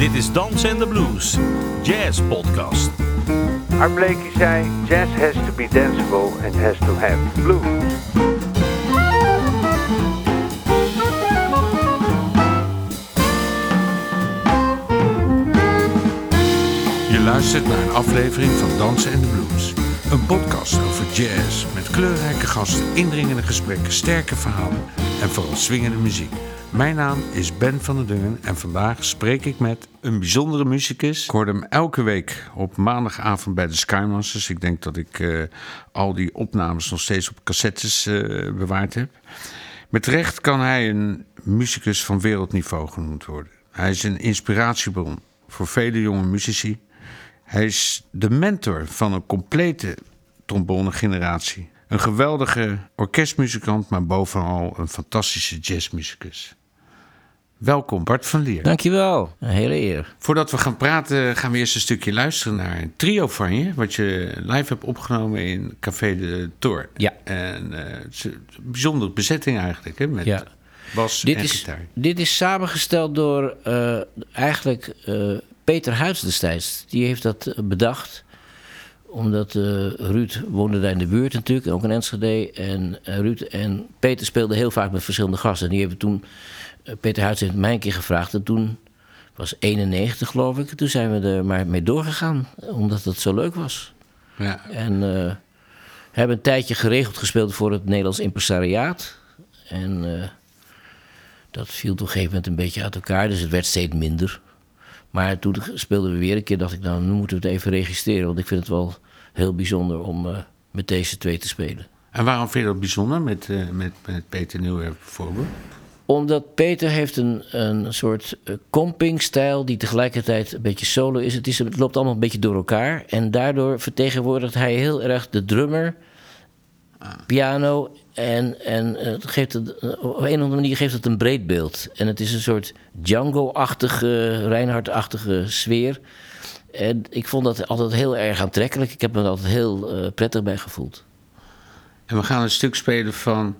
Dit is Dans and the Blues, Jazz Podcast. Art Blakey zei: Jazz has to be danceable and has to have blues. Je luistert naar een aflevering van Dansen en de Blues. Een podcast over jazz met kleurrijke gasten, indringende gesprekken, sterke verhalen en vooral swingende muziek. Mijn naam is Ben van der Dungen en vandaag spreek ik met een bijzondere muzikus. Ik hoorde hem elke week op maandagavond bij de Skymasters. Ik denk dat ik eh, al die opnames nog steeds op cassettes eh, bewaard heb. Met recht kan hij een muzikus van wereldniveau genoemd worden. Hij is een inspiratiebron voor vele jonge muzici. Hij is de mentor van een complete trombonegeneratie. Een geweldige orkestmuzikant, maar bovenal een fantastische jazzmuzikus. Welkom, Bart van Lier. Dankjewel, een hele eer. Voordat we gaan praten, gaan we eerst een stukje luisteren naar een trio van je, wat je live hebt opgenomen in Café de Tor. Ja. En een bijzondere bezetting eigenlijk, hè, met Ja. bas Dit en is, gitaar. dit is samengesteld door eh, eigenlijk eh, Peter Huids destijds. Die heeft dat bedacht. Omdat Ruud woonde daar in de buurt natuurlijk, ook in Enschede. En Ruud en Peter speelden heel vaak met verschillende gasten. En die hebben toen, Peter Huids heeft mij een keer gevraagd. En toen was 91 geloof ik. Toen zijn we er maar mee doorgegaan, omdat het zo leuk was. Ja. En eh hebben een tijdje geregeld gespeeld voor het Nederlands impresariaat. En eh, dat viel op een gegeven moment een beetje uit elkaar, dus het werd steeds minder. Maar toen speelden we weer een keer, dacht ik, nou, nu moeten we het even registreren. Want ik vind het wel heel bijzonder om eh, met deze twee te spelen. En waarom vind je dat bijzonder met, eh, met, met Peter Nieuwwerf bijvoorbeeld? Omdat Peter heeft een, een soort eh, comping-stijl die tegelijkertijd een beetje solo is. Het, is. het loopt allemaal een beetje door elkaar. En daardoor vertegenwoordigt hij heel erg de drummer, piano. En, en eh, het geeft het, eh, op een of andere manier geeft het een breed beeld. En het is een soort Django-achtige, Reinhardt-achtige sfeer. En ik vond dat altijd heel erg aantrekkelijk. Ik heb me er altijd heel eh, prettig bij gevoeld. En we gaan een stuk spelen van...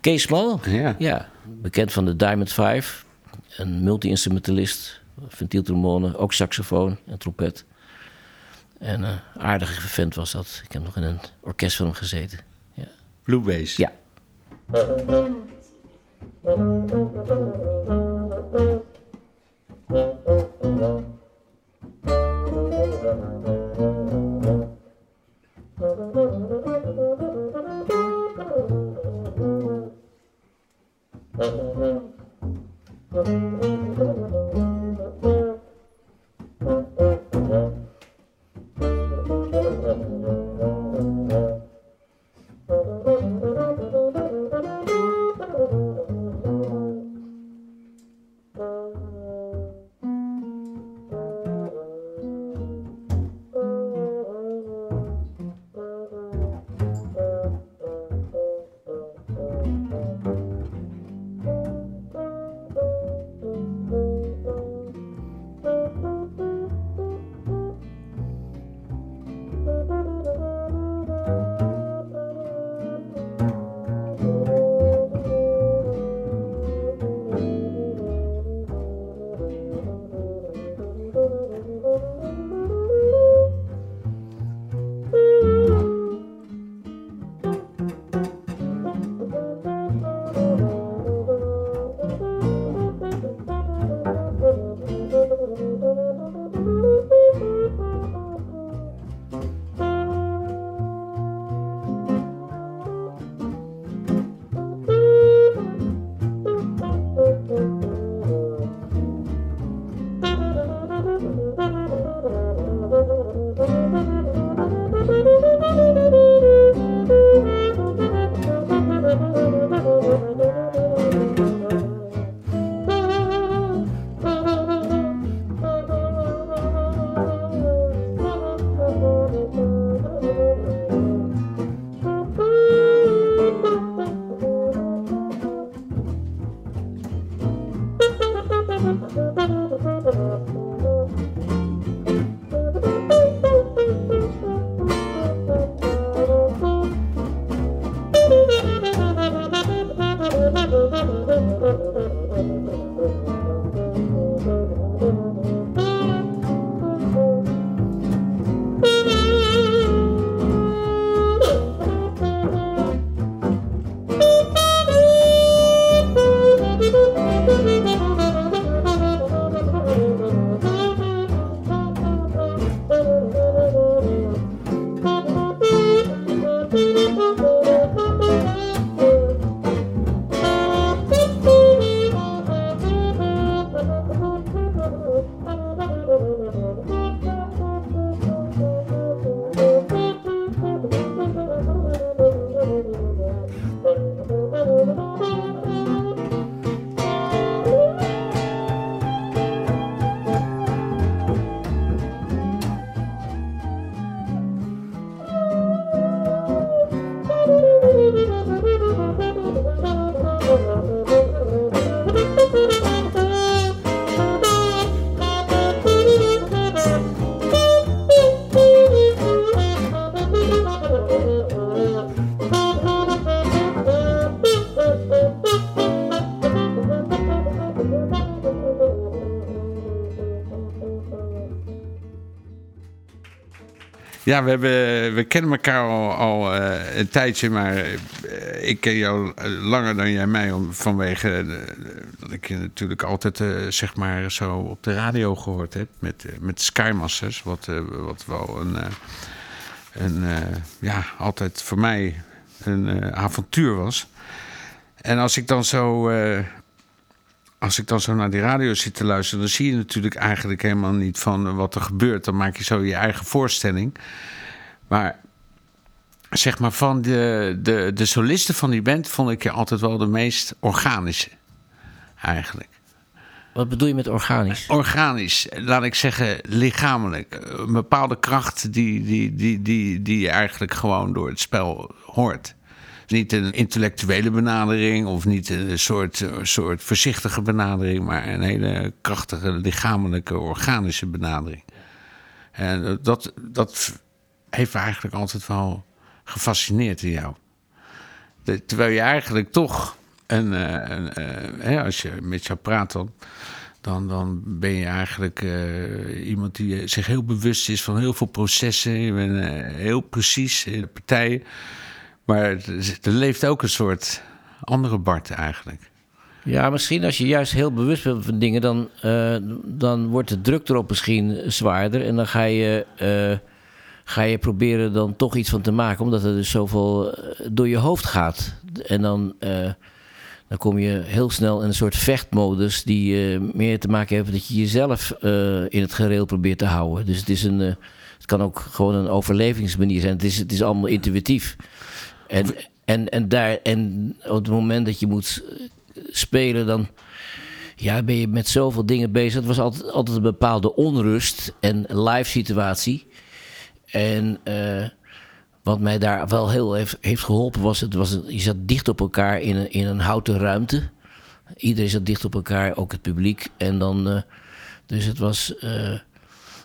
Kees Small? Ja. Ja, Bekend van de Diamond Five, een multi-instrumentalist, ventieltrombone, ook saxofoon en trompet. En een uh, aardige vent was dat. Ik heb nog in een orkest van hem gezeten. Ja. Blue Bass? Ja. Thank you. Ja, we, hebben, we kennen elkaar al, al eh, een tijdje, maar eh, ik ken jou langer dan jij mij. Om, vanwege eh, dat ik je natuurlijk altijd zeg maar zo op de radio gehoord heb met, met Skymasters. Wat, wat wel een, een ja, altijd voor mij een avontuur was. En als ik dan zo. Als ik dan zo naar die radio zit te luisteren, dan zie je natuurlijk eigenlijk helemaal niet van wat er gebeurt. Dan maak je zo je eigen voorstelling. Maar zeg maar van de, de, de solisten van die band vond ik je altijd wel de meest organische. Eigenlijk. Wat bedoel je met organisch? Organisch, laat ik zeggen lichamelijk. Een bepaalde kracht die, die, die, die, die je eigenlijk gewoon door het spel hoort. Niet een intellectuele benadering of niet een soort, soort voorzichtige benadering, maar een hele krachtige lichamelijke, organische benadering. En dat, dat heeft eigenlijk altijd wel gefascineerd in jou. De- terwijl je eigenlijk toch, een, eh, een, eh, hè, als je met jou praat dan, dan, dan ben je eigenlijk eh, iemand die zich heel bewust is van heel veel processen. Je bent eh, heel precies in de partijen. Maar er leeft ook een soort andere Bart eigenlijk. Ja, misschien als je juist heel bewust bent van dingen, dan, eh, dan wordt de druk erop misschien zwaarder. En dan ga je, eh, ga je proberen dan toch iets van te maken, omdat er dus zoveel eh, door je hoofd gaat. En dan, dan kom je heel snel in een soort vechtmodus die meer te maken heeft dat je jezelf in het gereel probeert te houden. Dus het is een. het kan ook gewoon een overlevingsmanier zijn. Het is, het is allemaal intuïtief. En, en, en, daar, en op het moment dat je moet spelen, dan ja, ben je met zoveel dingen bezig. Het was altijd, altijd een bepaalde onrust en live situatie. En eh, wat mij daar wel heel heeft, heeft geholpen was, het was je zat dicht op elkaar in een, in een houten ruimte. Iedereen zat dicht op elkaar, ook het publiek. En dan, eh, dus het was, eh,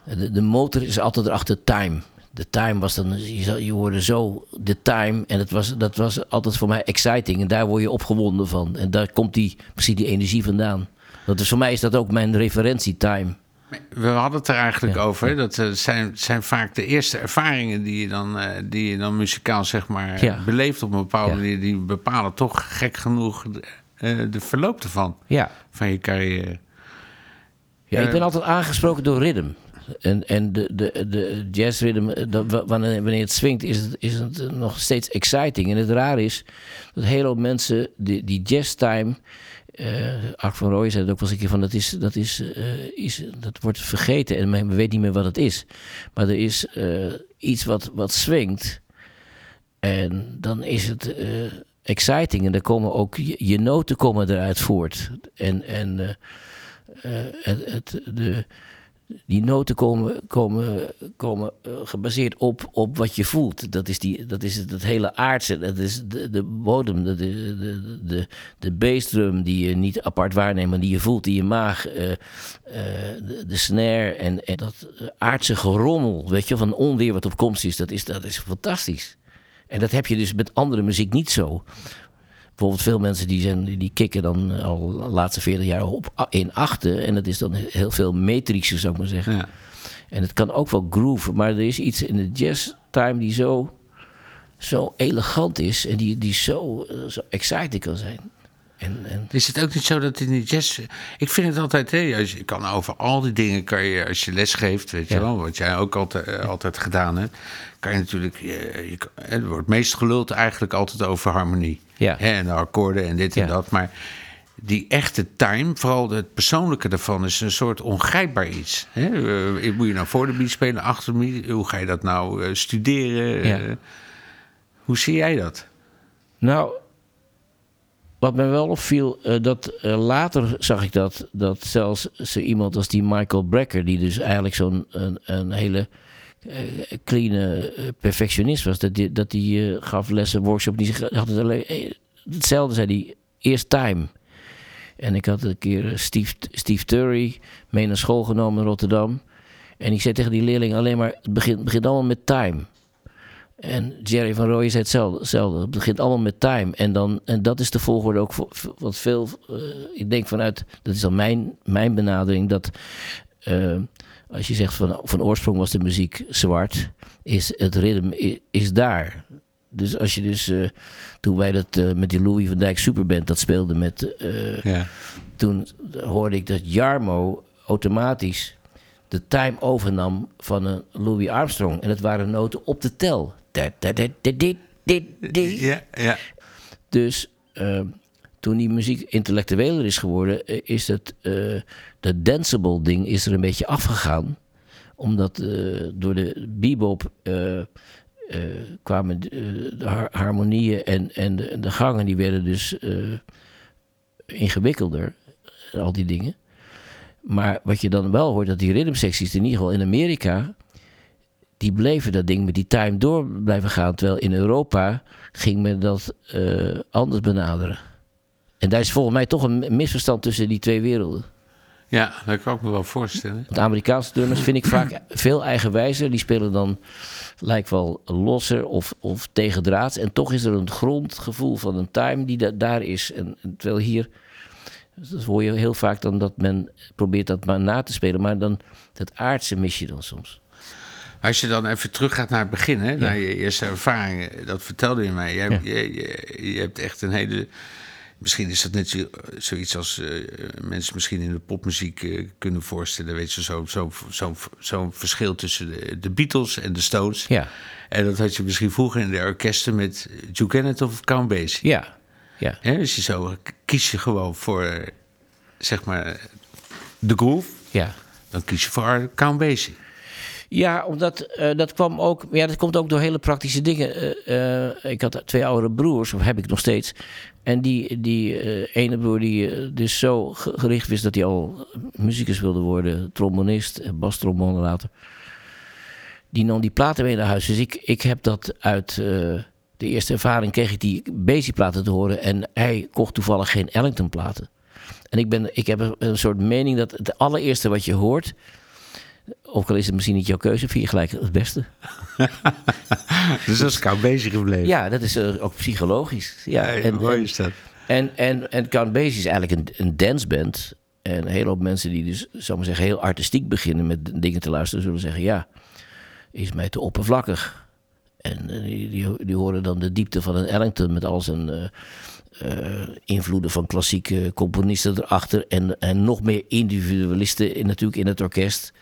de, de motor is altijd erachter time. De time was dan, je, je hoorde zo de time. En het was, dat was altijd voor mij exciting. En daar word je opgewonden van. En daar komt die, precies die energie vandaan. Dat is, voor mij is dat ook mijn referentietime. We hadden het er eigenlijk Ja. over. Dat eh, zijn, zijn vaak de eerste ervaringen die je dan, eh, die je dan muzikaal zeg maar, Ja. beleeft op een bepaalde Ja. manier. Die bepalen toch gek genoeg eh, de verloop ervan, Ja, van je carrière. Ja, ik ben altijd aangesproken door ritme. En, en de, de, de eh, wanneer, het swingt, is het, is het eh, nog steeds exciting. En het raar is dat hele hoop mensen die, die jazztime... Art van Rooij zei het ook wel eens een keer van... dat, is, dat, is, is, dat wordt vergeten en men weet niet meer wat het is. Maar er is iets wat, wat swingt... En dan is het exciting. En dan komen ook je, noten komen eruit voort. En, en het, de, die noten komen, komen, komen eh, gebaseerd op, op wat je voelt. Dat is, die, dat is het, hele aardse. Dat is de, de bodem, de, de, de, de, bassdrum die je niet apart waarneemt, maar die je voelt in je maag. eh, eh, de, de snare en, en dat aardse gerommel, weet je, van onweer wat op komst is. Dat is, dat is fantastisch. En dat heb je dus met andere muziek niet zo. Bijvoorbeeld veel mensen die, zijn, die kicken dan al de laatste 40 jaar op in achten. En dat is dan heel veel metrischer, zou ik maar zeggen. Ja. En het kan ook wel groove. Maar er is iets in de jazz time die zo, zo elegant is. En die, die zo, eh, zo exciting kan zijn. En, en, Is het ook niet zo dat in die jazz... Ik vind het altijd, hè, als je je kan over al die dingen, kan je, als je les geeft, weet je wel, wat jij ook altijd, eh, altijd gedaan hebt, kan je natuurlijk, je, je, kan- er wordt meest geluld eigenlijk altijd over harmonie. Ja. Hè, en de akkoorden en dit en dat, maar die echte time, vooral het persoonlijke daarvan, is een soort ongrijpbaar iets. Hè? Eh, moet je nou voor de beat spelen, achter de beat? Hoe ga je dat nou eh, studeren? Ja. Eh, hoe zie jij dat? Nou, wat me wel opviel, eh, dat eh, later zag ik dat, dat zelfs zo iemand als die Michael Brecker, die dus eigenlijk zo'n een, een hele eh, clean perfectionist was, dat die, dat die gaf lessen, workshop, die had het alleen, hetzelfde zei hij, eerst time. En ik had een keer Steve, Steve Turry mee naar school genomen in Rotterdam. En ik zei tegen die leerling alleen maar, het begint, begint allemaal met time. En Jerry van Rooyen zei hetzelfde, hetzelfde. Het begint allemaal met time. En, dan, en dat is de volgorde ook voor, wat veel... eh, ik denk vanuit... Dat is dan mijn, mijn benadering. Dat eh, als je zegt van, van oorsprong was de muziek zwart, is het ritme is, daar. Dus als je dus, eh, toen wij dat met die Louis van Dijk Superband dat speelden met, Ja. toen hoorde ik dat Jarmo automatisch de time overnam van een Louis Armstrong. En het waren noten op de tel. Da, da, da, da, di, di, di. Ja, ja. Dus eh, toen die muziek intellectueler is geworden, eh, is het, eh dat danceable ding is er een beetje afgegaan. Omdat eh, door de bebop kwamen de, de har- harmonieën en, en de, de gangen die werden dus ingewikkelder. Al die dingen. Maar wat je dan wel hoort, dat die rhythmsecties in ieder geval in Amerika... die bleven dat ding met die time door blijven gaan. Terwijl in Europa ging men dat eh, anders benaderen. En daar is volgens mij toch een misverstand tussen die twee werelden. ja, dat kan ik me wel voorstellen. Want Amerikaanse drummers vind ik vaak veel eigenwijzer. Die spelen dan lijkt wel losser of, of tegendraads. En toch is er een grondgevoel van een time die da- daar is. En, terwijl hier, dat hoor je heel vaak dan dat men probeert dat maar na te spelen. Maar dan het aardse mis je dan soms. Als je dan even teruggaat naar het begin, hè, naar je eerste ervaringen, dat vertelde je mij. Je, hebt- je, je, je hebt echt een hele. Misschien is dat net zo, zoiets als eh, mensen misschien in de popmuziek eh, kunnen voorstellen. Weet je, zo'n zo, zo, zo'n verschil tussen de, de Beatles en de Stones. Ja, En dat had je misschien vroeger in de orkesten met Duke Ellington of Count Basie. ja, ja. Hè, dus je zo kies je gewoon voor, eh, zeg maar, de groove. ja. Dan kies je voor Count Basie. Ja, omdat eh, dat kwam ook. Ja, dat komt ook door hele praktische dingen. Eh, eh, ik had twee oudere broers, of heb ik nog steeds. En die, die ene broer die dus zo ge- gericht wist dat hij al muzikus wilde worden, trombonist, bastrombone later. Die nam die platen mee naar huis. Dus ik, ik heb dat uit de eerste ervaring kreeg ik die Basie-platen te horen. En hij kocht toevallig geen Ellington-platen. En ik, ben, ik heb een soort mening dat het allereerste wat je hoort, ook al is het misschien niet jouw keuze, vind je gelijk het beste. Dus dat is Count Basie gebleven. Ja, dat is eh, ook psychologisch. Ja, en, mooi is dat. en, en, en Count Basie is eigenlijk een, een danceband. En een hele hoop mensen die dus, zou maar zeggen, heel artistiek beginnen met dingen te luisteren, zullen zeggen: ja, is mij te oppervlakkig. En eh, die, die, die horen dan de diepte van een Ellington met al zijn eh, invloeden van klassieke componisten erachter. En, en nog meer individualisten in, natuurlijk in het orkest.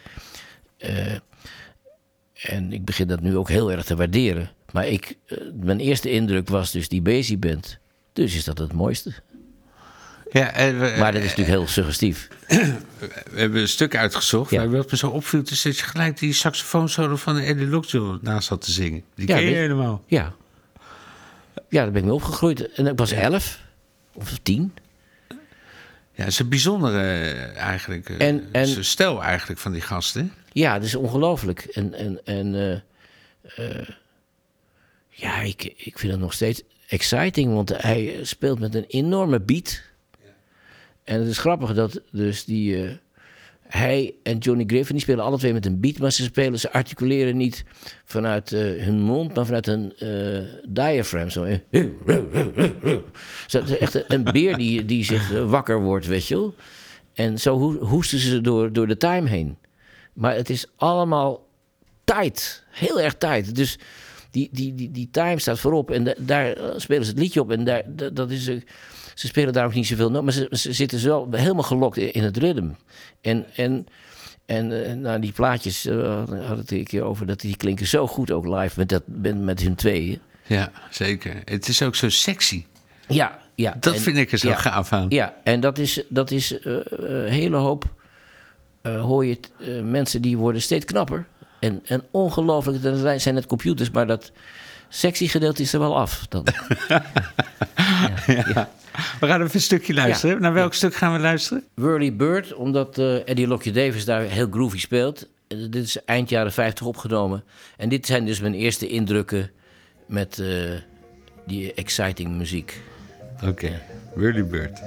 Eh, en ik begin dat nu ook heel erg te waarderen. Maar ik, eh, mijn eerste indruk was dus die Basie band. Dus is dat het mooiste. Ja, en we, Maar dat is natuurlijk heel suggestief. we hebben een stuk uitgezocht. Ja. Wat me zo opviel, is dat je gelijk die saxofoonsolo van Eddie Lockjaw naast had te zingen. Die Ja, ken je helemaal. Ja. Ja, daar ben ik mee opgegroeid. En ik was elf of tien. Ja, het is een bijzondere eh, eigenlijk. eh, En- en- stijl eigenlijk van die gasten. Ja, dat is ongelooflijk. En, en, en eh, eh, ja, ik, ik vind het nog steeds exciting, want hij speelt met een enorme beat. En het is grappig dat dus die, eh, hij en Johnny Griffin, die spelen alle twee met een beat, maar ze spelen, ze articuleren niet vanuit hun mond, maar vanuit een eh diaphragm. Zo. Zo, echt een- beer die, die zich wakker wordt, weet je wel. En zo ho- hoesten ze door, door de time heen. Maar het is allemaal tight. Heel erg tight. Dus die, die, die, die time staat voorop. En da- daar eh, spelen ze het liedje op. En daar, da- dat is, eh, ze spelen daar ook niet zoveel. Maar ze, ze zitten zo helemaal gelokt in, in het ritme. En, en, en eh, nou, die plaatjes, uh, had het een keer over, dat die klinken zo goed ook live met, dat, met, met hun tweeën. Ja, zeker. Het is ook zo sexy. Ja, ja. Dat En- vind ik er zo ja. gaaf aan. Ja, en dat is, dat is een hele hoop. Eh, hoor je eh, mensen die worden steeds knapper. En, en ongelooflijk, dat zijn het computers, maar dat sexy gedeelte is er wel af. Dan. We gaan even een stukje luisteren. Naar welk stuk gaan we luisteren? Whirly Bird, omdat eh, Eddie Lockyer Davis daar heel groovy speelt. Dit is eind jaren 50 opgenomen. En dit zijn dus mijn eerste indrukken met die exciting muziek. Oké, Whirly Bird.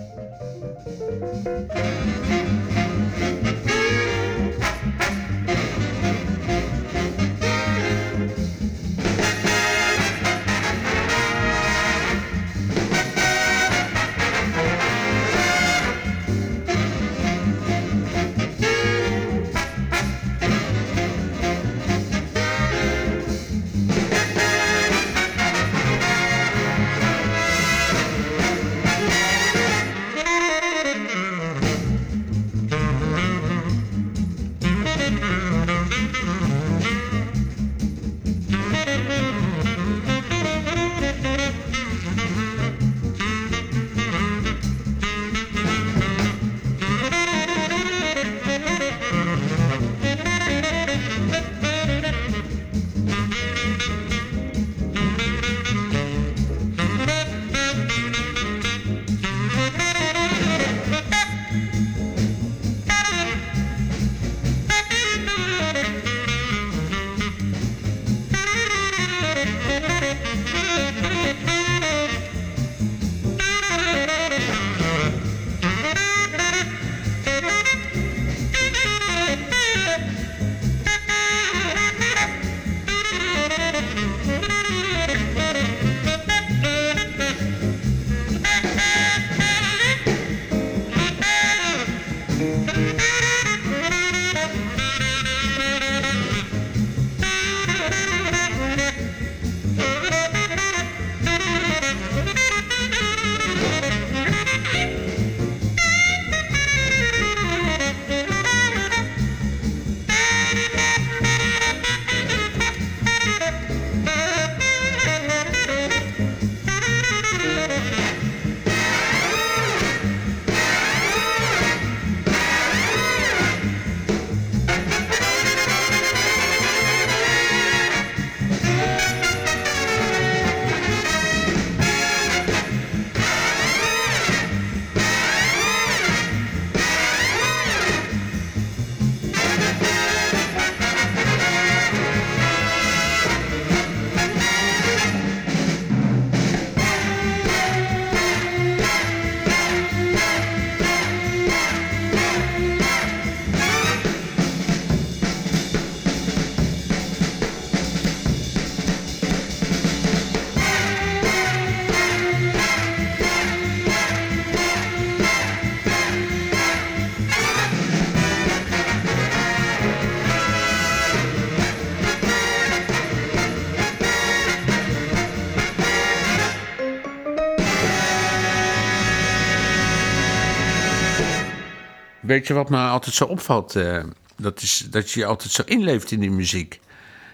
Weet je wat me altijd zo opvalt? eh, dat is dat je je altijd zo inleeft in die muziek.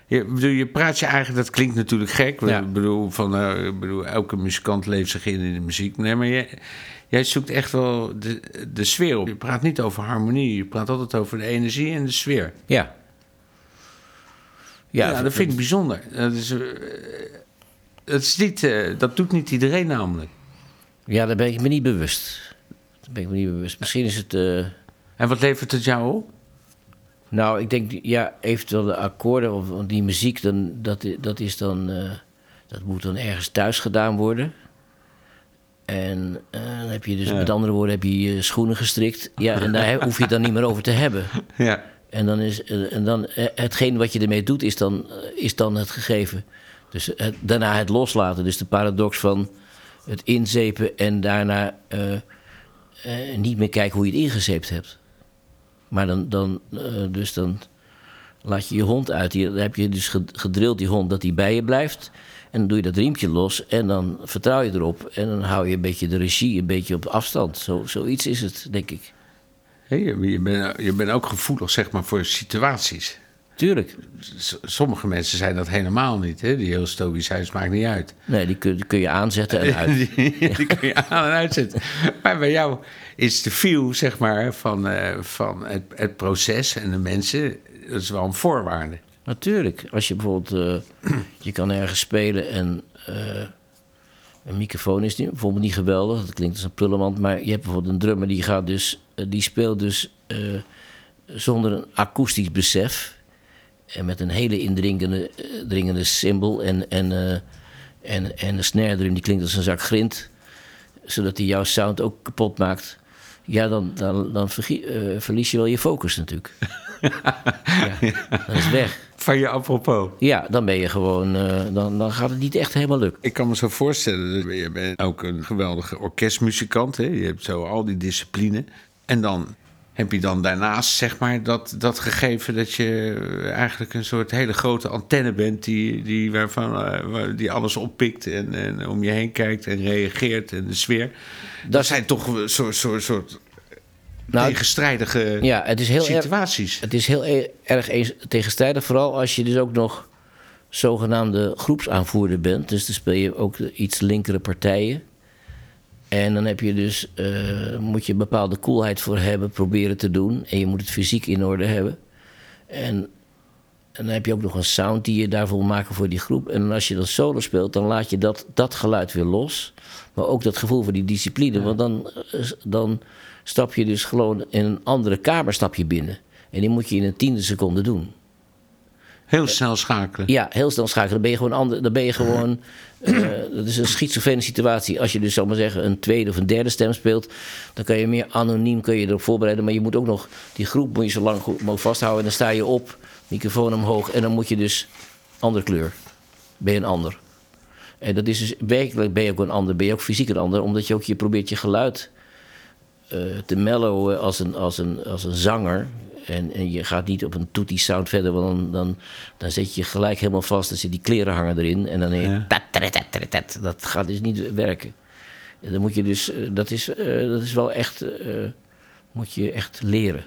Je, bedoel, je praat je eigenlijk, dat klinkt natuurlijk gek. Ja. Ik, bedoel, van, eh, ik bedoel, elke muzikant leeft zich in in de muziek. Nee, maar jij, jij zoekt echt wel de, de sfeer op. Je praat niet over harmonie, je praat altijd over de energie en de sfeer. Ja. Ja, dat vind ik bijzonder. Dat is, eh, dat, is niet, dat doet niet iedereen namelijk. Ja, daar ben ik me niet bewust. Daar ben ik me niet bewust. Misschien is het... En wat levert het jou op? Nou, ik denk, ja, eventueel de akkoorden of die muziek, dan, dat, dat is dan, eh, dat moet dan ergens thuis gedaan worden. En eh, dan heb je dus, Ja. met andere woorden, heb je je schoenen gestrikt. Ja, en daar hoef je het dan niet meer over te hebben. Ja. En dan is, eh, en dan, hetgeen wat je ermee doet, is dan, is dan het gegeven. Dus het, daarna het loslaten. Dus de paradox van het inzepen en daarna eh, eh, niet meer kijken hoe je het ingezeept hebt. Maar dan, dan, eh, dus dan laat je je hond uit. Dan heb je dus ged- gedrild, die hond, dat die bij je blijft. En dan doe je dat riempje los en dan vertrouw je erop. En dan hou je een beetje de regie een beetje op afstand. Zo, zoiets is het, denk ik. Je, bent, je bent ook gevoelig zeg maar, voor situaties. Tuurlijk. S- sommige mensen zijn dat helemaal niet. Hè? Die heel stoïcijns maakt niet uit. Nee, die kun, die kun je aanzetten en uit. Die, die kun je aan en uitzetten. Maar bij jou is de feel zeg maar, van, eh, van het, het proces en de mensen... dat is wel een voorwaarde. Natuurlijk. Als je bijvoorbeeld... eh, je kan ergens spelen en... eh, een microfoon is niet, bijvoorbeeld niet geweldig. Dat klinkt als een prullenmand. Maar je hebt bijvoorbeeld een drummer die gaat dus... die speelt dus zonder een akoestisch besef. En met een hele indringende dringende cymbal. En, en, en, en een snare drum die klinkt als een zak grind. Zodat hij jouw sound ook kapot maakt. Ja, dan, dan, dan vergie- eh, verlies je wel je focus natuurlijk. ja, dan is weg. Van je apropos. Ja, dan ben je gewoon, eh, dan, dan gaat het niet echt helemaal lukken. Ik kan me zo voorstellen, dat je bent ook een geweldige orkestmuzikant. Hè? Je hebt zo al die discipline. En dan heb je dan daarnaast zeg maar dat, dat gegeven dat je eigenlijk een soort hele grote antenne bent... die, die, waarvan, eh, die alles oppikt en, en om je heen kijkt en reageert en de sfeer. Dat zijn toch een soort, soort, soort Nou, tegenstrijdige Ja, het is heel erg, situaties. het is heel e- erg eens- tegenstrijdig. Vooral als je dus ook nog zogenaamde groepsaanvoerder bent. Dus dan speel je ook iets linkere partijen. En dan heb je dus, eh, moet je een bepaalde coolheid voor hebben, proberen te doen. En je moet het fysiek in orde hebben. En, en dan heb je ook nog een sound die je daarvoor maken voor die groep. En als je dan solo speelt, dan laat je dat, dat geluid weer los. Maar ook dat gevoel voor die discipline. Want dan, dan stap je dus gewoon in een andere kamer stap je binnen. En die moet je in een tiende seconde doen. Heel snel schakelen. Ja, heel snel schakelen. Dan ben je gewoon ander, dan ben je gewoon. Eh, dat is een schizofrene situatie. Als je dus, zal maar zeggen, een tweede of een derde stem speelt, dan kan je meer anoniem kun je erop voorbereiden. Maar je moet ook nog die groep moet je zo lang mogelijk vasthouden. En dan sta je op, microfoon omhoog, en dan moet je dus andere kleur. Ben je een ander. En dat is dus werkelijk ben je ook een ander, ben je ook fysiek een ander, omdat je ook je probeert je geluid te mellowen als een, als een, als een zanger. En, en je gaat niet op een toetie sound verder, want dan, dan, dan zet je je gelijk helemaal vast. Dan zit die kleren hangen erin. En dan je, dat gaat dus niet werken. En Dan moet je dus, eh, dat is, eh, dat is wel echt, eh, moet je echt leren.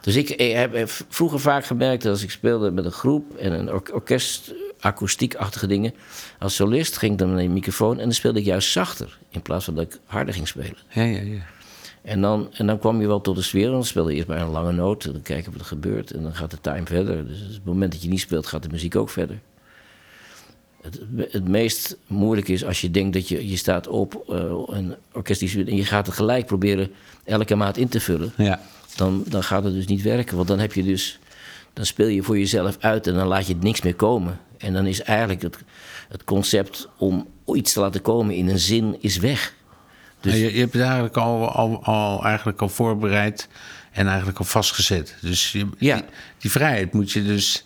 Dus ik, heb vroeger vaak gemerkt dat als ik speelde met een groep en een or- orkest, akoestiekachtige dingen. Als solist ging ik dan naar de microfoon en dan speelde ik juist zachter. In plaats van dat ik harder ging spelen. Ja, ja, ja. En dan, en dan kwam je wel tot de sfeer. Dan speelde je eerst maar een lange noot. En dan kijken wat er gebeurt. En dan gaat de time verder. Dus op het moment dat je niet speelt, gaat de muziek ook verder. Het, het meest moeilijk is als je denkt dat je, je staat op eh, een orkest die speelt en je gaat het gelijk proberen elke maat in te vullen. ja. Dan, dan gaat het dus niet werken. Want dan heb je dus. Dan speel je voor jezelf uit en dan laat je niks meer komen. En dan is eigenlijk het, het concept om iets te laten komen in een zin is weg. Dus- je, je hebt het eigenlijk al, al, al, eigenlijk al voorbereid en eigenlijk al vastgezet. Dus je, Ja. die, die vrijheid moet je dus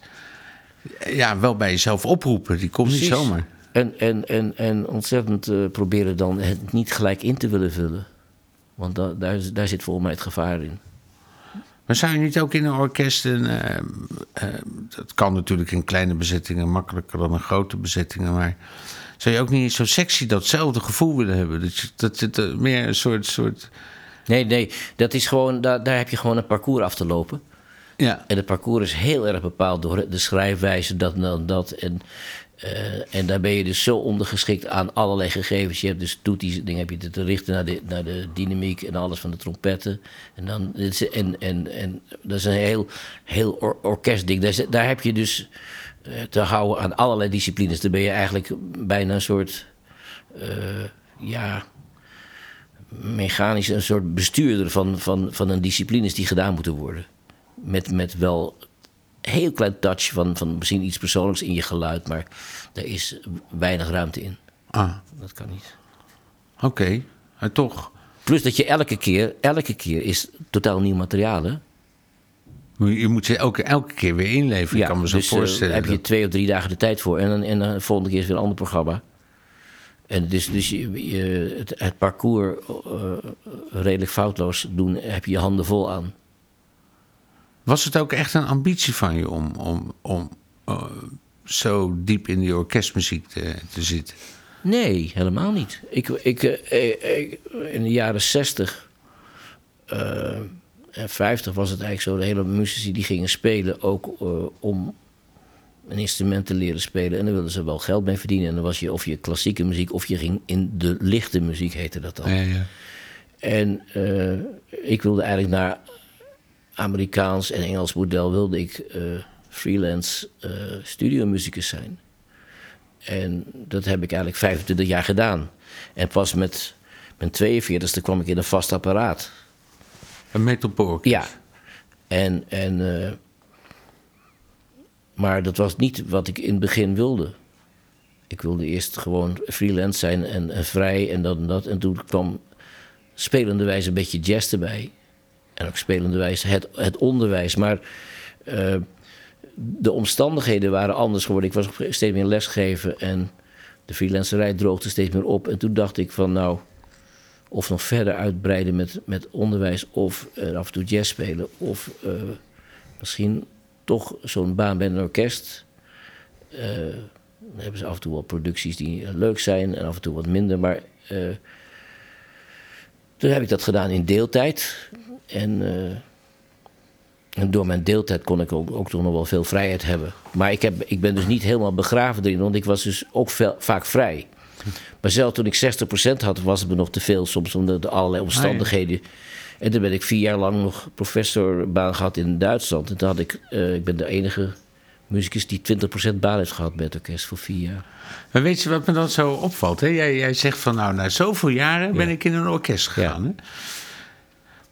ja, wel bij jezelf oproepen. Die komt niet zomaar. En, en, en, en ontzettend eh, proberen dan het niet gelijk in te willen vullen. Want da, daar, daar zit volgens mij het gevaar in. Maar zou je niet ook in een orkest... Een, eh, eh, dat kan natuurlijk in kleine bezettingen makkelijker dan in grote bezettingen... maar zou je ook niet zo sexy datzelfde gevoel willen hebben? Dat, je, dat meer een soort... soort Nee, nee, dat is gewoon, daar, daar heb je gewoon een parcours af te lopen. ja, En het parcours is heel erg bepaald door de schrijfwijze, dat en dat, dat. En, eh, en daar ben je dus zo ondergeschikt aan allerlei gegevens. Je hebt dus toeties, dingen heb je te richten naar de, naar de dynamiek en alles van de trompetten. En, dan, en, en, en dat is een heel, heel or- orkestding. Daar, daar heb je dus te houden aan allerlei disciplines. Dan ben je eigenlijk bijna een soort, eh, ja, mechanisch een soort bestuurder van, van, van een disciplines die gedaan moeten worden. Met, met wel een heel klein touch van, van misschien iets persoonlijks in je geluid, maar daar is weinig ruimte in. ah, Dat kan niet. oké. Maar toch, Plus dat je elke keer, elke keer is totaal nieuw materiaal. Hè? Je moet je elke, elke keer weer inleveren. ik kan me zo dus, eh, voorstellen. heb je twee of drie dagen de tijd voor. En dan, en dan de volgende keer is weer een ander programma. En dus, dus je, je- het, het parcours eh, redelijk foutloos doen, heb je je handen vol aan. Was het ook echt een ambitie van je om, om, om eh, zo diep in die orkestmuziek te, te zitten? Nee, helemaal niet. Ik, ik, ik- in de jaren 60 en 50 was het eigenlijk zo... de hele muzici die gingen spelen ook eh, om een instrument te leren spelen. En daar wilden ze wel geld mee verdienen. En dan was je of je klassieke muziek... of je ging in de lichte muziek, heette dat dan. Ja, ja. En eh, ik wilde eigenlijk naar Amerikaans en Engels model wilde ik eh, freelance studiomuzikus zijn. En dat heb ik eigenlijk 25 jaar gedaan. En pas met mijn 42e kwam ik in een vast apparaat. Een metalpoor. Ja. En, en, eh, maar dat was niet wat ik in het begin wilde. Ik wilde eerst gewoon freelance zijn en, vrij en dat en dat. En toen kwam spelenderwijs een beetje jazz erbij. En ook spelenderwijs het, het onderwijs. Maar eh, de omstandigheden waren anders geworden. Ik was steeds meer lesgeven en de freelancerij droogde steeds meer op. En toen dacht ik van nou, of nog verder uitbreiden met, met onderwijs of eh, af en toe jazz spelen. Of eh, misschien toch zo'n baan bij een orkest. Eh, dan hebben ze af en toe wel producties die leuk zijn en af en toe wat minder. Maar toen heb ik dat gedaan in deeltijd. En, en door mijn deeltijd kon ik ook, ook toch nog wel veel vrijheid hebben. Maar ik, heb, ik ben dus niet helemaal begraven erin, want ik was dus ook veel, vaak vrij. Maar zelfs toen ik 60% had, was het me nog te veel soms om de, de allerlei omstandigheden. En toen ben ik vier jaar lang nog professorbaan gehad in Duitsland. En toen had ik, eh, ik ben de enige muzikus die 20% baan heeft gehad bij het orkest voor vier jaar. Maar weet je wat me dan zo opvalt? Hè? Jij, jij zegt van nou, na zoveel jaren ben ik in een orkest gegaan. Hè?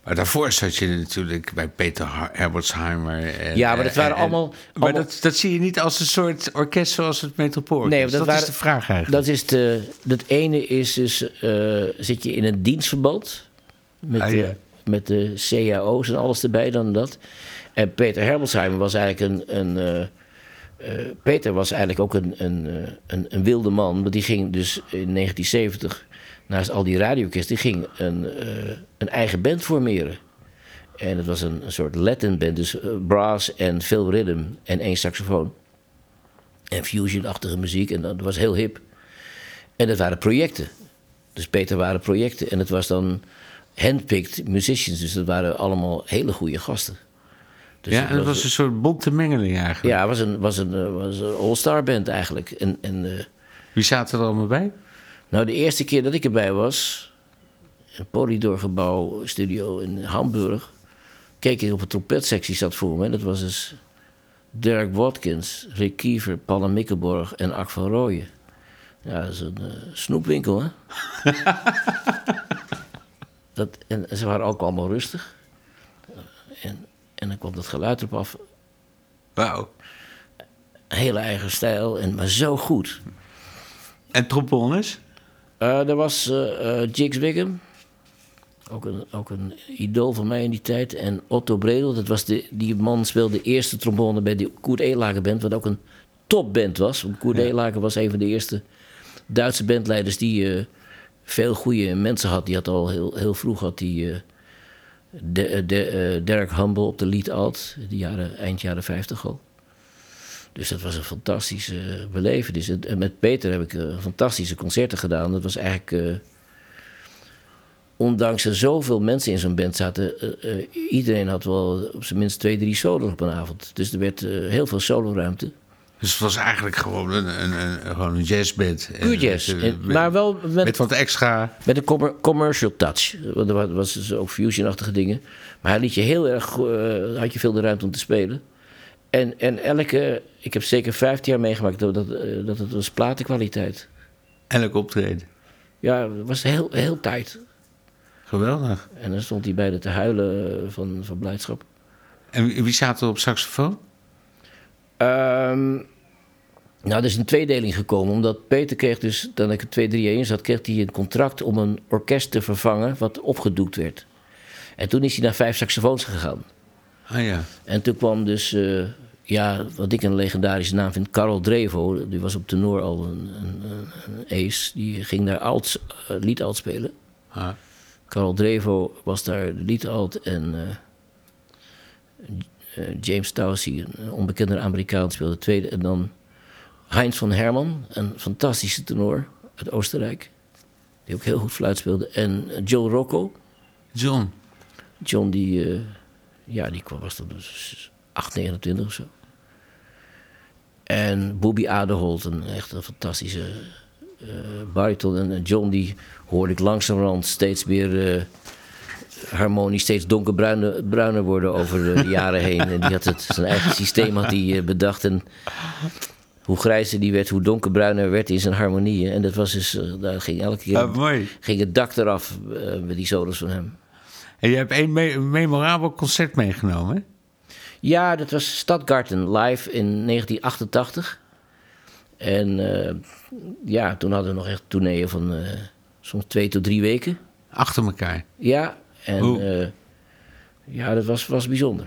Maar daarvoor zat je natuurlijk bij Peter Herbertsheimer. En, Ja, maar dat waren en- en- allemaal- Maar allemaal- dat, dat zie je niet als een soort orkest zoals het Metropool. Nee, dat, dat waren- is de vraag eigenlijk. Dat is de, het ene is dus, eh, zit je in een dienstverband met, Ah, de, ja. met de cao's en alles erbij dan dat. En Peter Herbertsheimer was eigenlijk een... een eh, eh, Peter was eigenlijk ook een, een, een, een wilde man, want die ging dus in 1970 naast al die radioorkesten, die ging een, eh, een eigen band formeren. En het was een, een soort Latin band, dus eh, brass en veel rhythm en één saxofoon. En fusion-achtige muziek, en dat was heel hip. En dat waren projecten. Dus Peter waren projecten. En het was dan handpicked musicians, dus dat waren allemaal hele goede gasten. Dus ja, het en dat was een soort bonte mengeling eigenlijk. ja, het was een, was een, was een all-star band eigenlijk. En, en eh, Wie zaten er allemaal bij? Nou, de eerste keer dat ik erbij was, een Polydor-gebouw, studio in Hamburg, keek ik op een trompetsectie zat voor me. En dat was dus Derek Watkins, Rick Kiever, Palle Mikkelborg en Ak van Rooyen. Ja, dat is een eh, snoepwinkel, hè? dat, en ze waren ook allemaal rustig. En, en dan kwam dat geluid erop af. Wauw. Hele eigen stijl, en, maar zo goed. En trombones? Eh er was eh eh, Jigs Wiggum. Ook een, ook een idool van mij in die tijd. En Otto Bredel, dat was de, die man speelde de eerste trombone bij de Koert Elager band. Wat ook een topband was. Want Koert Elager was een van de eerste Duitse bandleiders die veel goede mensen had. Die had al heel, heel vroeg had die, eh, de, de, Derek Humble op de lead alt. Die jaren, eind jaren 50 al. Dus dat was een fantastische uh, belevenis. En met Peter heb ik eh, fantastische concerten gedaan. Dat was eigenlijk... eh, ondanks er zoveel mensen in zo'n band zaten... eh, iedereen had wel op zijn minst twee, drie solos op een avond. Dus er werd heel veel soloruimte. Dus het was eigenlijk gewoon een, een, een, gewoon een jazzband. Puur jazz. En- met, maar wel met met, wat extra... met een commer- commercial touch. Want er wa- was dus ook fusion-achtige dingen. Maar hij liet je heel erg... had je veel de ruimte om te spelen. En, en elke... Ik heb zeker 15 jaar meegemaakt dat, dat, eh, dat het was platenkwaliteit. Elk optreden. Ja, het was heel, heel tight. Geweldig. En dan stond hij bijna te huilen eh, van, van blijdschap. En wie, wie zaten er op saxofoon? Ehm, nou, er is een tweedeling gekomen. Omdat Peter kreeg dus, dan ik er twee, drie jaar in zat... kreeg hij een contract om een orkest te vervangen... wat opgedoekt werd. En toen is hij naar vijf saxofoons gegaan. Ah ja. En toen kwam dus, eh, ja, wat ik een legendarische naam vind... Karel Drevo. Die was op tenor al een, een, een- ace. Die ging daar alt, eh, lied alt spelen. Ah. Carl Drevo was daar lead alt en eh, James Towsey, een onbekende Amerikaan, speelde tweede. En dan Heinz van Herman, een fantastische tenor uit Oostenrijk, die ook heel goed fluit speelde. En Joe Rocco, John. John die, ja, die kwam, was dan dus 8, 29 of zo. En Bobby Aderholt, een echt een fantastische eh bariton. En John die hoorde ik langzamerhand steeds meer eh, harmonisch, steeds donkerbruiner bruiner worden over de jaren heen. En die had het, zijn eigen systeem had hij eh, bedacht. En hoe grijzer die werd, hoe donkerbruiner werd in zijn harmonieën. En dat was dus, daar ging elke keer Ah, ging het dak eraf met die solos van hem. En je hebt één me- memorabel concert meegenomen, hè? Ja, dat was Stadgarten live in 1988. En eh, ja, toen hadden we nog echt tourneeën van eh, soms twee tot drie weken. Achter elkaar. Ja, en eh, ja, dat was, was bijzonder.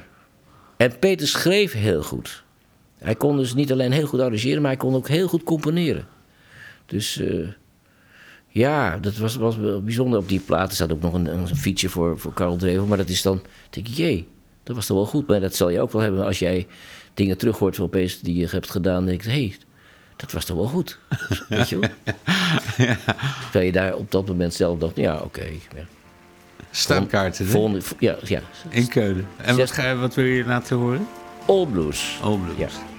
En Peter schreef heel goed. Hij kon dus niet alleen heel goed arrangeren, maar hij kon ook heel goed componeren. Dus ja, dat was, was bijzonder. Op die platen staat ook nog een, een feature voor, voor Carl Drevel. Maar dat is dan, denk ik, jee, dat was toch wel goed. Maar dat zal je ook wel hebben als jij dingen terug hoort van opeens die je hebt gedaan. Dan denk je, hé, hey, dat was toch wel goed. Weet je wel? Terwijl je daar op dat moment zelf dacht, ja, oké. ja. Standkaarten, hè? Volgende, ja, ja. In Keulen. En wat, ga, wat wil je laten horen? All Blues. All Blues. Ja.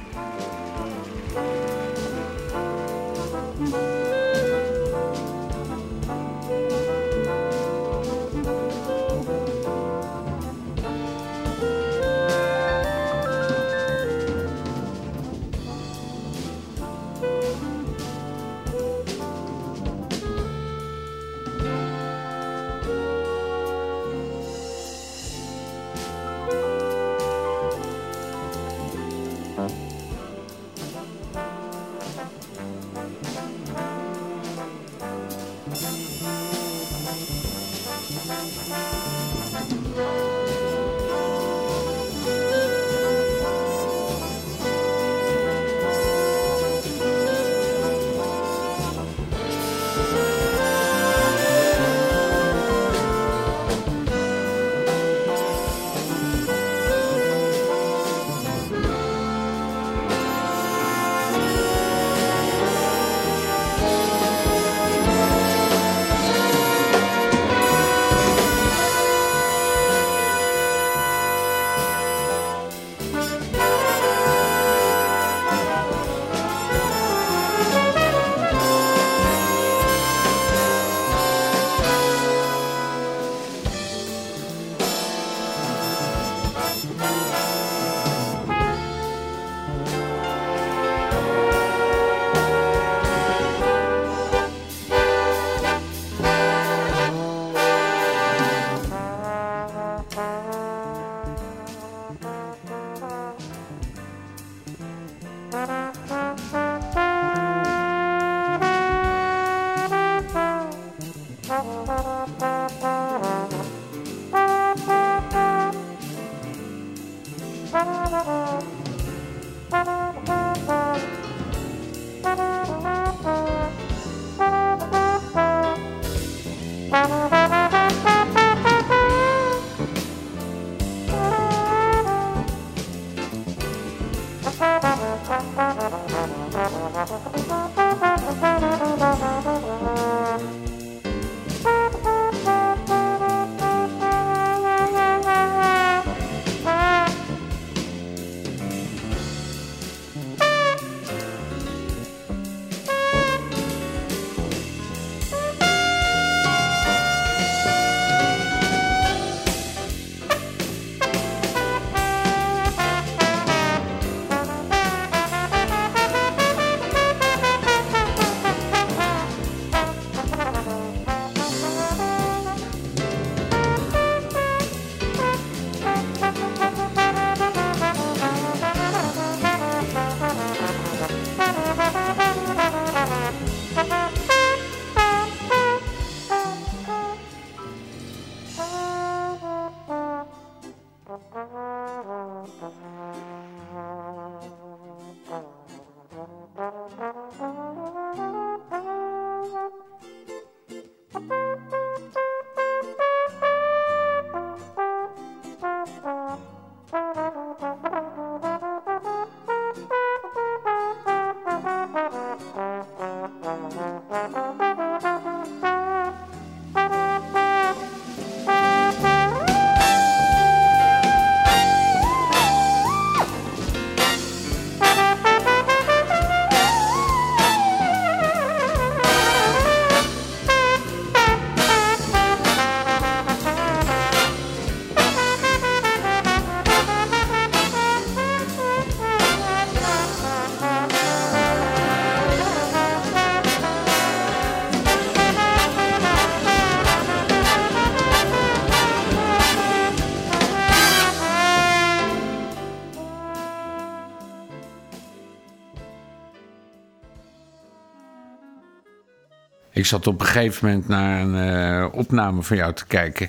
Ik zat op een gegeven moment naar een eh, opname van jou te kijken.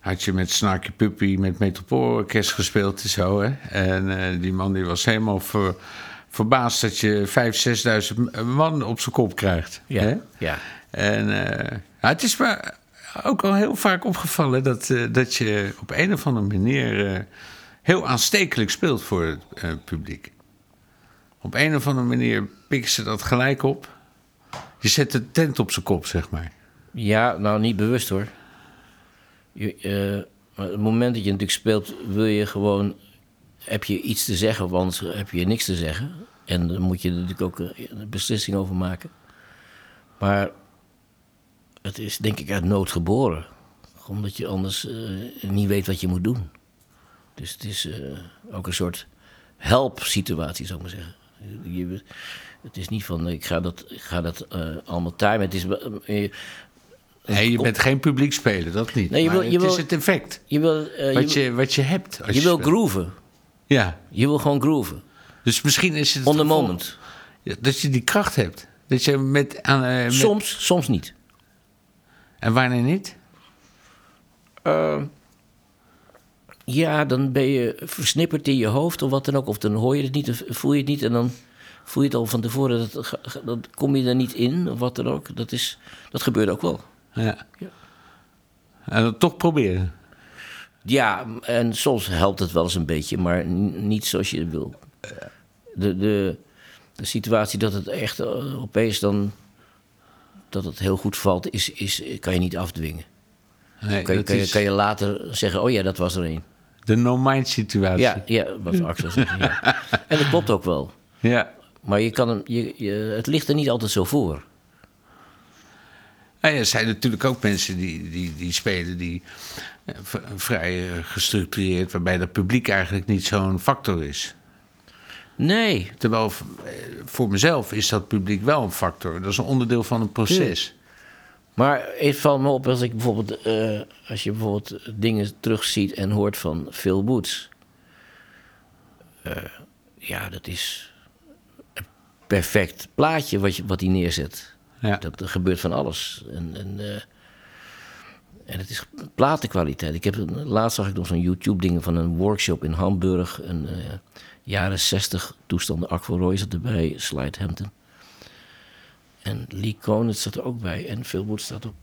Had je met Snarky Puppy met Metropoolorkest gespeeld en zo. Hè? En eh, die man die was helemaal ver- verbaasd dat je 5.000, 6.000 man op zijn kop krijgt. Ja, Hè? ja. En eh, het is me ook al heel vaak opgevallen dat, dat je op een of andere manier heel aanstekelijk speelt voor het publiek. Op een of andere manier pikken ze dat gelijk op. Je zet de tent op zijn kop, zeg maar. Ja, nou niet bewust hoor. Je, eh, het moment dat je natuurlijk speelt, wil je gewoon. Heb je iets te zeggen, want heb je niks te zeggen. En dan moet je er natuurlijk ook eh, een beslissing over maken. Maar het is denk ik uit nood geboren. Omdat je anders eh, niet weet wat je moet doen. Dus het is ook een soort help-situatie, zou ik maar zeggen. Je, het is niet van, ik ga dat, ik ga dat eh, allemaal timen. Het is, eh, Nee, je bent geen publiek speler, dat niet. Nee, je wil- je het is wil- het effect Je wil, eh, wat je, wat je hebt. Als je wil grooven. Ja, Je wil gewoon grooven. dus misschien is het... On the moment. Dat je die kracht hebt. Dat je met- Soms, soms niet. En wanneer niet? Ja, dan ben je versnipperd in je hoofd of wat dan ook. Of dan hoor je het niet of voel je het niet. En dan voel je het al van tevoren. Dat, dan kom je er niet in of wat dan ook. Dat, is, dat gebeurt ook wel. Ja. En dan toch proberen. Ja, en soms helpt het wel eens een beetje. Maar niet zoals je wil. De, de, de situatie dat het echt eh, opeens dan... Dat het heel goed valt, is, is, kan je niet afdwingen. Nee, Kan je, dat kan, je, is kan je later zeggen, oh ja, dat was er een. de no-mind situatie. Ja, ja wat Axel zegt. Ja. En dat klopt ook wel. ja. Maar je kan hem, je, je, het ligt er niet altijd zo voor. Nou ja, er zijn natuurlijk ook mensen die, die, die spelen die eh, vrij eh, gestructureerd, waarbij dat publiek eigenlijk niet zo'n factor is. Nee, Terwijl eh, voor mezelf is dat publiek wel een factor. Dat is een onderdeel van een proces. maar het valt me op als ik bijvoorbeeld, als je bijvoorbeeld dingen terugziet en hoort van Phil Woods. Ja, dat is perfect plaatje wat, je, wat hij neerzet. Ja. Dat, er gebeurt van alles. En, en, En het is platenkwaliteit. Ik heb, laatst zag ik nog zo'n YouTube-ding van een workshop in Hamburg. Een eh, jaren 60 toestanden. Aqua Roy zat erbij, Slide Hampton. En Lee Konitz zat er ook bij. En Phil Wood staat op.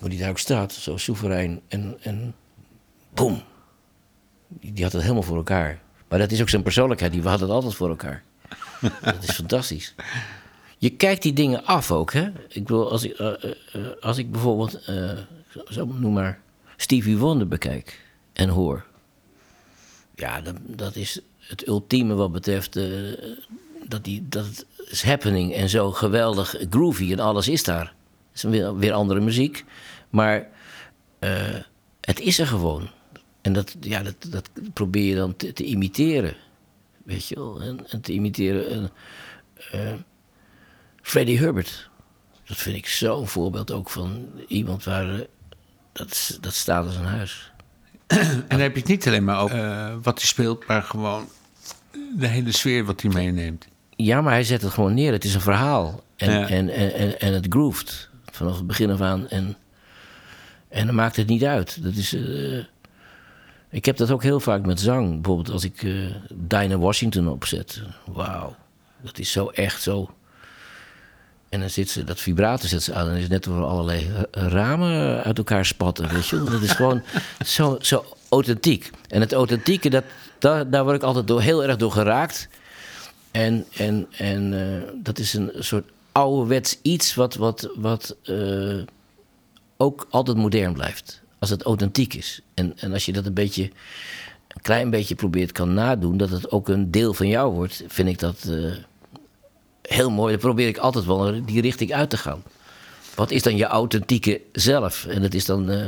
Hoe die daar ook staat, zo soeverein. En, en boom. Die, die had het helemaal voor elkaar. Maar dat is ook zijn persoonlijkheid. Die had het altijd voor elkaar. dat is fantastisch. Je kijkt die dingen af ook, hè? Ik bedoel, als ik, eh, eh, als ik bijvoorbeeld, eh, zo noem maar, Stevie Wonder bekijk en hoor. Ja, dat, dat is het ultieme wat betreft dat, die, dat het is happening en zo geweldig groovy en alles is daar. Het is weer, weer andere muziek, maar het is er gewoon. En dat, ja, dat, dat probeer je dan te imiteren. Weet je wel? En, en te imiteren. En, eh, Freddie Herbert. Dat vind ik zo'n voorbeeld ook van iemand waar. eh, dat, dat staat als een huis. En dan heb je het niet alleen maar over eh, wat hij speelt, maar gewoon de hele sfeer wat hij meeneemt. Ja, maar hij zet het gewoon neer. Het is een verhaal. En, Ja. en, en, en, en het groeft. Vanaf het begin af aan. En, en dan maakt het niet uit. Dat is, ik heb dat ook heel vaak met zang. Bijvoorbeeld als ik eh Dinah Washington opzet. Wauw. Dat is zo echt zo. En dan zit ze, dat vibrator zet ze aan. En is net door allerlei eh, ramen uit elkaar spatten. Weet je? Dat is gewoon zo, zo authentiek. En het authentieke, dat, daar, daar word ik altijd door, heel erg door geraakt. En, en, en eh, dat is een soort ouderwets iets wat, wat, wat ook altijd modern blijft. Als het authentiek is. En, en als je dat een beetje, een klein beetje probeert kan nadoen, dat het ook een deel van jou wordt, vind ik dat eh, heel mooi. Dan probeer ik altijd wel die richting uit te gaan. Wat is dan je authentieke zelf? En dat is dan eh,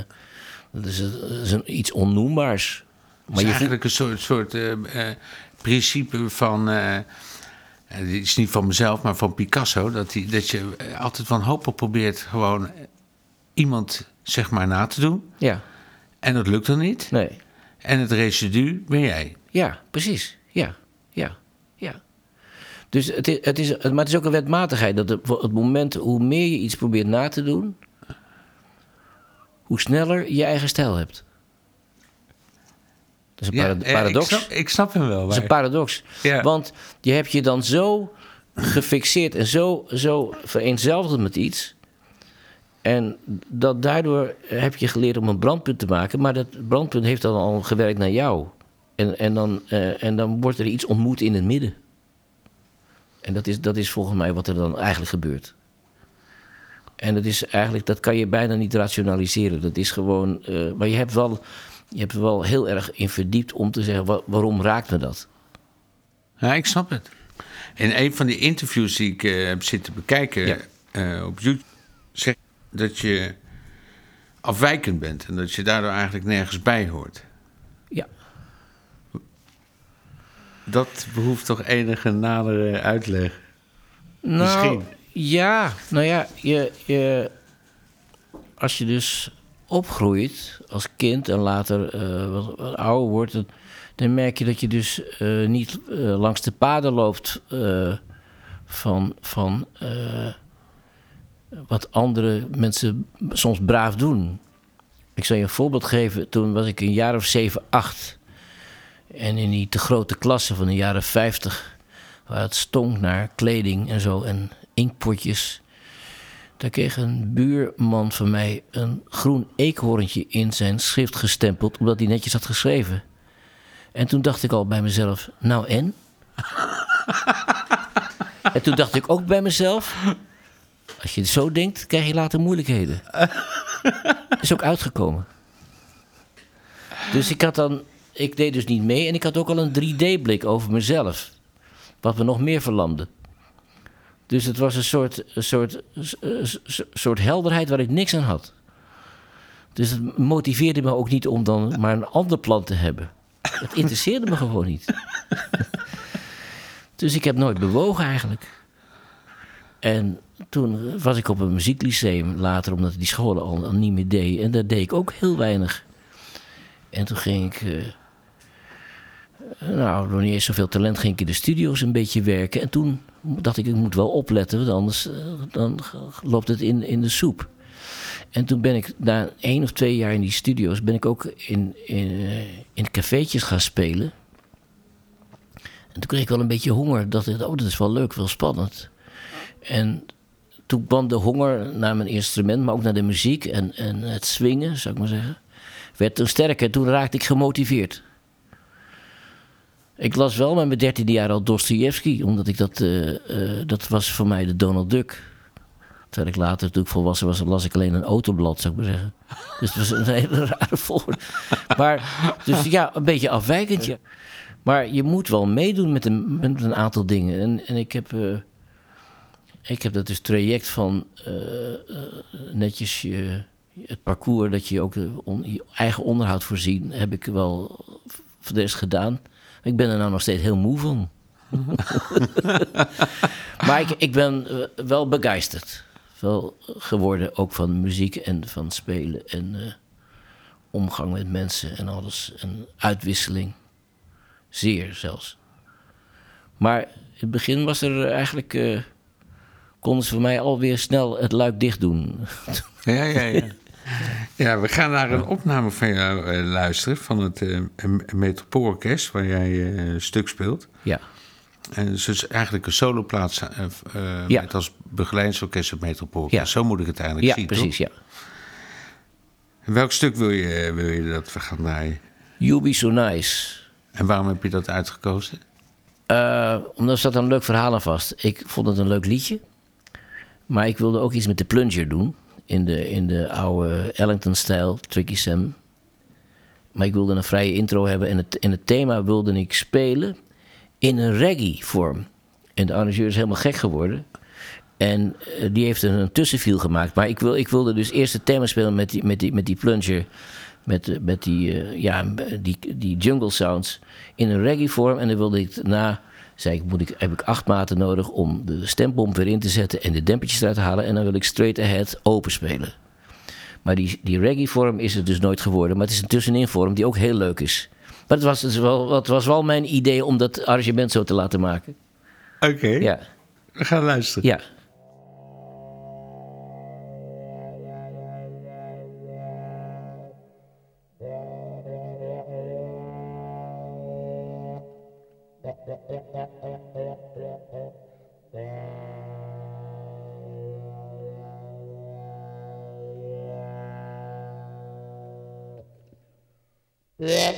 dat is, dat is een, iets onnoembaars. Maar is je voelt- eigenlijk een soort, soort eh, eh, principe van. eh, eh, dit is niet van mezelf, maar van Picasso. Dat, die, dat je eh, altijd wanhopig probeert gewoon iemand zeg maar na te doen. ja, En dat lukt dan niet. nee. En het residu ben jij. Ja, precies. Ja, ja, ja. Dus het is, het is, maar het is ook een wetmatigheid. Dat het moment hoe meer je iets probeert na te doen, hoe sneller je eigen stijl hebt. Dat is een parad- eh, paradox. Ik snap, ik snap hem wel. Dat is een paradox. Ja. Want je hebt je dan zo gefixeerd en zo, zo vereenzelvigd met iets. En dat daardoor heb je geleerd om een brandpunt te maken. Maar dat brandpunt heeft dan al gewerkt naar jou. En, en, dan, eh, en dan wordt er iets ontmoet in het midden. En dat is, dat is volgens mij wat er dan eigenlijk gebeurt. En dat is eigenlijk, dat kan je bijna niet rationaliseren. Dat is gewoon. eh, maar je hebt wel. Je hebt er wel heel erg in verdiept om te zeggen: wa- waarom raakt me dat? Ja, ik snap het. In een van die interviews die ik eh, heb zitten bekijken Ja. op YouTube, dat je afwijkend bent en dat je daardoor eigenlijk nergens bij hoort. Ja. Dat behoeft toch enige nadere uitleg. Nou, Misschien. ja, nou ja, je, je, als je dus opgroeit als kind en later eh, wat, wat ouder wordt, dan, dan merk je dat je dus eh, niet eh, langs de paden loopt van, van wat andere mensen soms braaf doen. Ik zal je een voorbeeld geven. Toen was ik een jaar of zeven, acht. En in die te grote klasse van de jaren 50, waar het stonk naar kleding en zo en inkpotjes. Daar kreeg een buurman van mij een groen eekhoorntje in zijn schrift gestempeld, omdat hij netjes had geschreven. En toen dacht ik al bij mezelf, nou en? en toen dacht ik ook bij mezelf, als je het zo denkt, krijg je later moeilijkheden. Is ook uitgekomen. Dus ik had dan, ik deed dus niet mee en ik had ook al een 3D-blik over mezelf. Wat me nog meer verlamde. Dus het was een soort, een soort, een soort helderheid waar ik niks aan had. Dus het motiveerde me ook niet om dan maar een ander plan te hebben. Het interesseerde me gewoon niet. dus ik heb nooit bewogen eigenlijk. En toen was ik op een muzieklyceum later, omdat die scholen al, niet meer deden. En daar deed ik ook heel weinig. En toen ging ik, eh, nou, door niet eens zoveel talent, ging ik in de studio's een beetje werken. En toen dacht ik, ik moet wel opletten, want anders eh, dan loopt het in, in de soep. En toen ben ik na één of twee jaar in die studio's... ben ik ook in, in, eh, in cafeetjes gaan spelen. En toen kreeg ik wel een beetje honger. dacht ik, oh, dat is wel leuk, wel spannend. En toen kwam de honger naar mijn instrument, maar ook naar de muziek en, en het swingen, zou ik maar zeggen. Werd toen sterker, toen raakte ik gemotiveerd. Ik las wel met mijn dertiende jaar al Dostoevsky, omdat ik dat, eh, eh, dat was voor mij de Donald Duck. Terwijl ik later, toen ik volwassen was, las ik alleen een autoblad, zou ik maar zeggen. Dus het was een hele rare volgorde. Maar, dus ja, een beetje afwijkend, ja. Maar je moet wel meedoen met een, met een aantal dingen. En, en ik heb... eh, ik heb dat dus traject van eh, eh, netjes je, het parcours dat je ook eh, on- je eigen onderhoud voorzien, heb ik wel voor de rest gedaan. Ik ben er nou nog steeds heel moe van. maar ik, ik ben wel begeisterd. Wel geworden ook van muziek en van spelen en omgang met mensen en alles. En uitwisseling. Zeer zelfs. Maar in het begin was er eigenlijk. Konden ze voor mij alweer snel het luik dicht doen. Ja, ja, ja. Ja, we gaan naar een opname van jou eh, luisteren van het eh Metropoolorkest, waar jij eh, een stuk speelt. ja. En dus het is eigenlijk een soloplaats eh, eh, Ja. met als begeleidingsorkest het Metropoolorkest. Ja. Zo moet ik het eigenlijk Ja, zien, precies, toch? ja. En welk stuk wil je, wil je dat we gaan draaien? You Be So Nice. En waarom heb je dat uitgekozen? Eh, omdat er zat een leuk verhaal aan vast. Ik vond het een leuk liedje. Maar ik wilde ook iets met de plunger doen. In de, in de oude Ellington-stijl, Tricky Sam. Maar ik wilde een vrije intro hebben. En het, in het thema wilde ik spelen in een reggae-vorm. En de arrangeur is helemaal gek geworden. En eh, die heeft een tussenviel gemaakt. Maar ik, wil, ik wilde dus eerst het thema spelen met die, met die, met die plunger. Met, eh, met die, eh, ja, die, die jungle sounds. In een reggae-vorm. En dan wilde ik na. Zei ik, moet ik, heb ik acht maten nodig om de stembom weer in te zetten en de dempertjes eruit te halen. En dan wil ik straight ahead open spelen. Maar die, die reggae-vorm is het dus nooit geworden. Maar het is een tussenin-vorm die ook heel leuk is. Maar het was, dus wel, het was wel mijn idee om dat arrangement zo te laten maken. Oké, Ja, we gaan luisteren. ja. Yeah.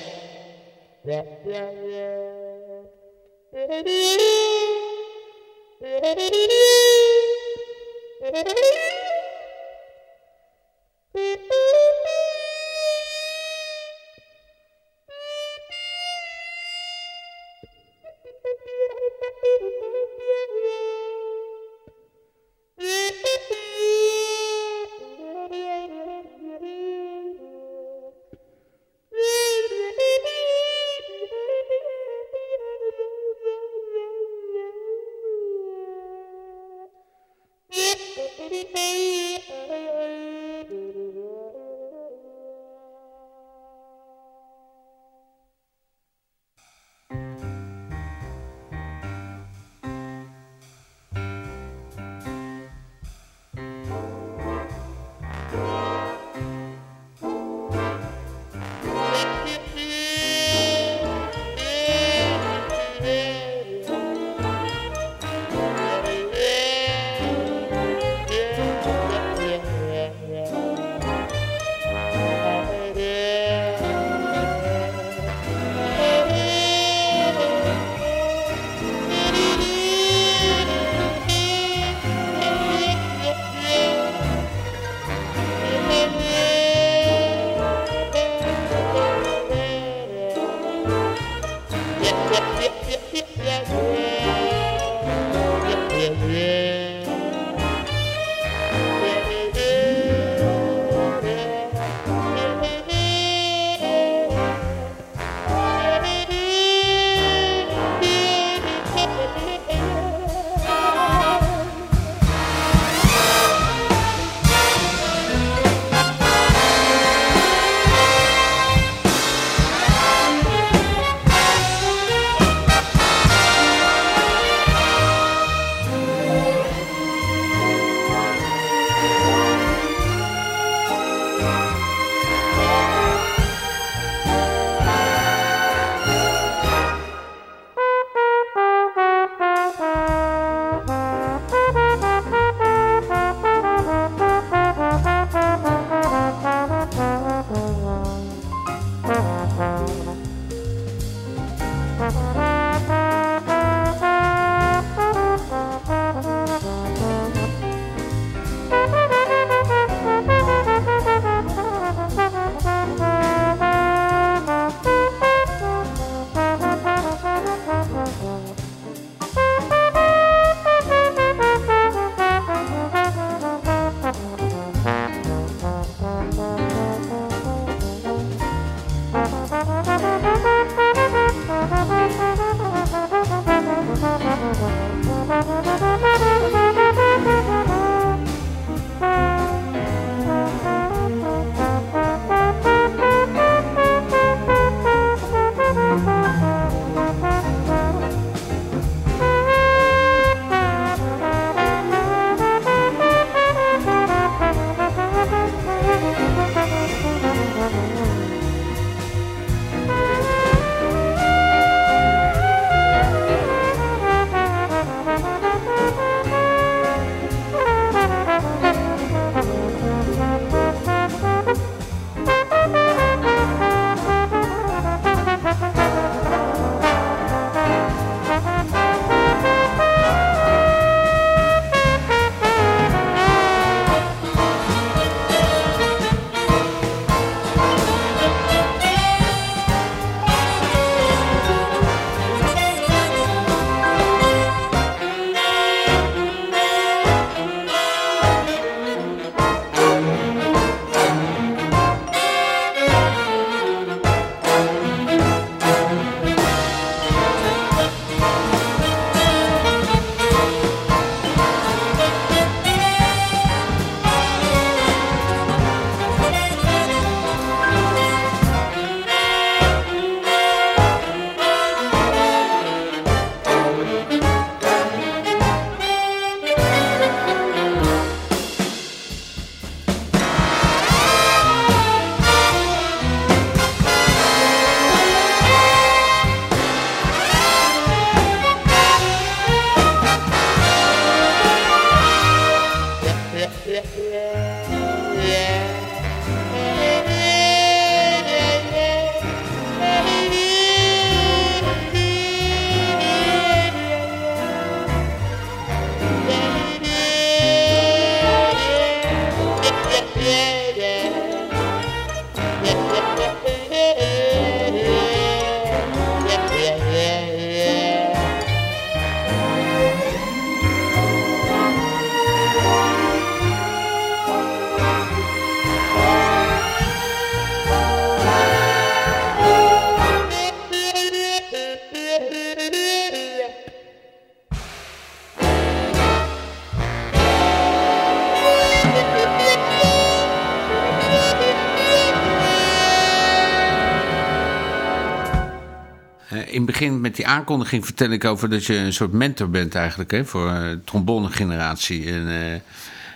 Begin met die aankondiging vertel ik over dat je een soort mentor bent eigenlijk hè, voor uh, trombonegeneratie. En, uh,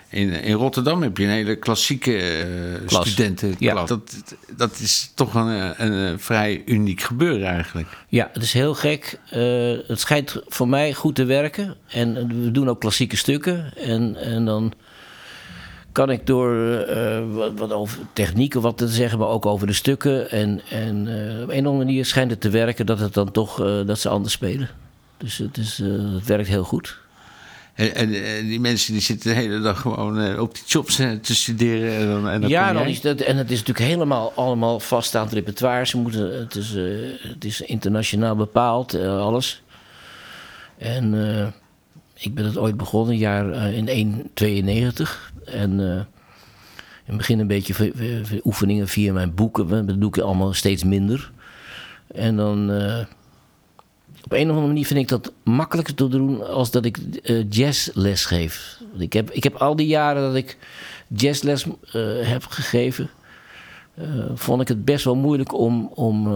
in, in Rotterdam heb je een hele klassieke uh, Klas. studentenklas. Ja. Dat, dat is toch een, een, vrij uniek gebeuren eigenlijk. Ja, het is heel gek. Eh, het schijnt voor mij goed te werken. En we doen ook klassieke stukken. En, en dan kan ik door eh, wat, wat over technieken wat te zeggen, maar ook over de stukken. En, en eh, op een of andere manier schijnt het te werken dat het dan toch eh, dat ze anders spelen. Dus het, is, het werkt heel goed. En, en, en die mensen die zitten de hele dag gewoon op die jobs te studeren. En dan, en dan ja, dan is dat, en het is natuurlijk helemaal allemaal vaststaand repertoire. Ze moeten, het, is, het is internationaal bepaald, alles. En ik ben het ooit begonnen, jaar in 192. En eh, in het begin een beetje oefeningen via mijn boeken. Dat doe ik allemaal steeds minder. En dan... eh, op een of andere manier vind ik dat makkelijker te doen als dat ik eh, jazzles geef. Want Ik heb, ik heb al die jaren dat ik jazzles heb gegeven, vond ik het best wel moeilijk om, om,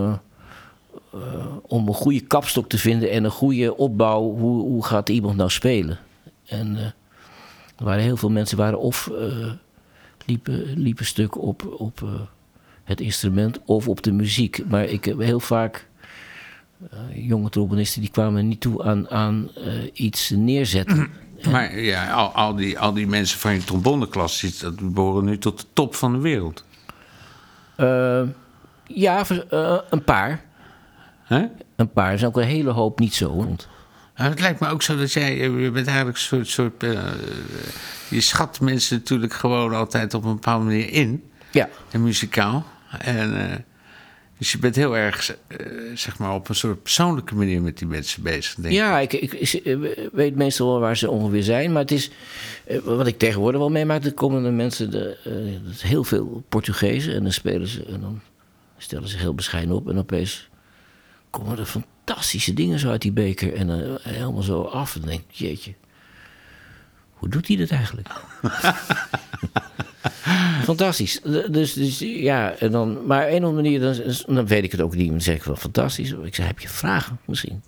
om een goede kapstok te vinden en een goede opbouw. Hoe, hoe gaat iemand nou spelen? En er waren heel veel mensen waren of eh, liepen, liepen stuk op, op eh, het instrument of op de muziek. Maar ik heb heel vaak eh, jonge trombonisten die kwamen niet toe aan, aan iets neerzetten. Maar ja, al, al, die, al die mensen van je tromboneklas, die- dat behoren nu tot de top van de wereld. Ja, een paar. Een paar. Er zijn ook een hele hoop niet zo. Nou, het lijkt me ook zo dat jij, eh, je bent eigenlijk een soort, soort eh, je schat mensen natuurlijk gewoon altijd op een bepaalde manier in, ja, en muzikaal. En, eh, dus je bent heel erg, zeg maar, op een soort persoonlijke manier met die mensen bezig, denk ik. ja ik, ik, ik weet meestal wel waar ze ongeveer zijn. Maar het is, wat ik tegenwoordig wel meemaak, er komen mensen, de, is heel veel Portugezen. En dan spelen ze, en dan stellen ze zich heel bescheiden op. En opeens komen er fantastische dingen zo uit die beker. En dan helemaal zo af. En dan denk ik, jeetje, hoe doet hij dat eigenlijk? Fantastisch. Dus, dus ja, en dan, maar op een of andere manier, dan, dan weet ik het ook niet. Dan zeg ik wel fantastisch. Ik zeg, heb je vragen misschien?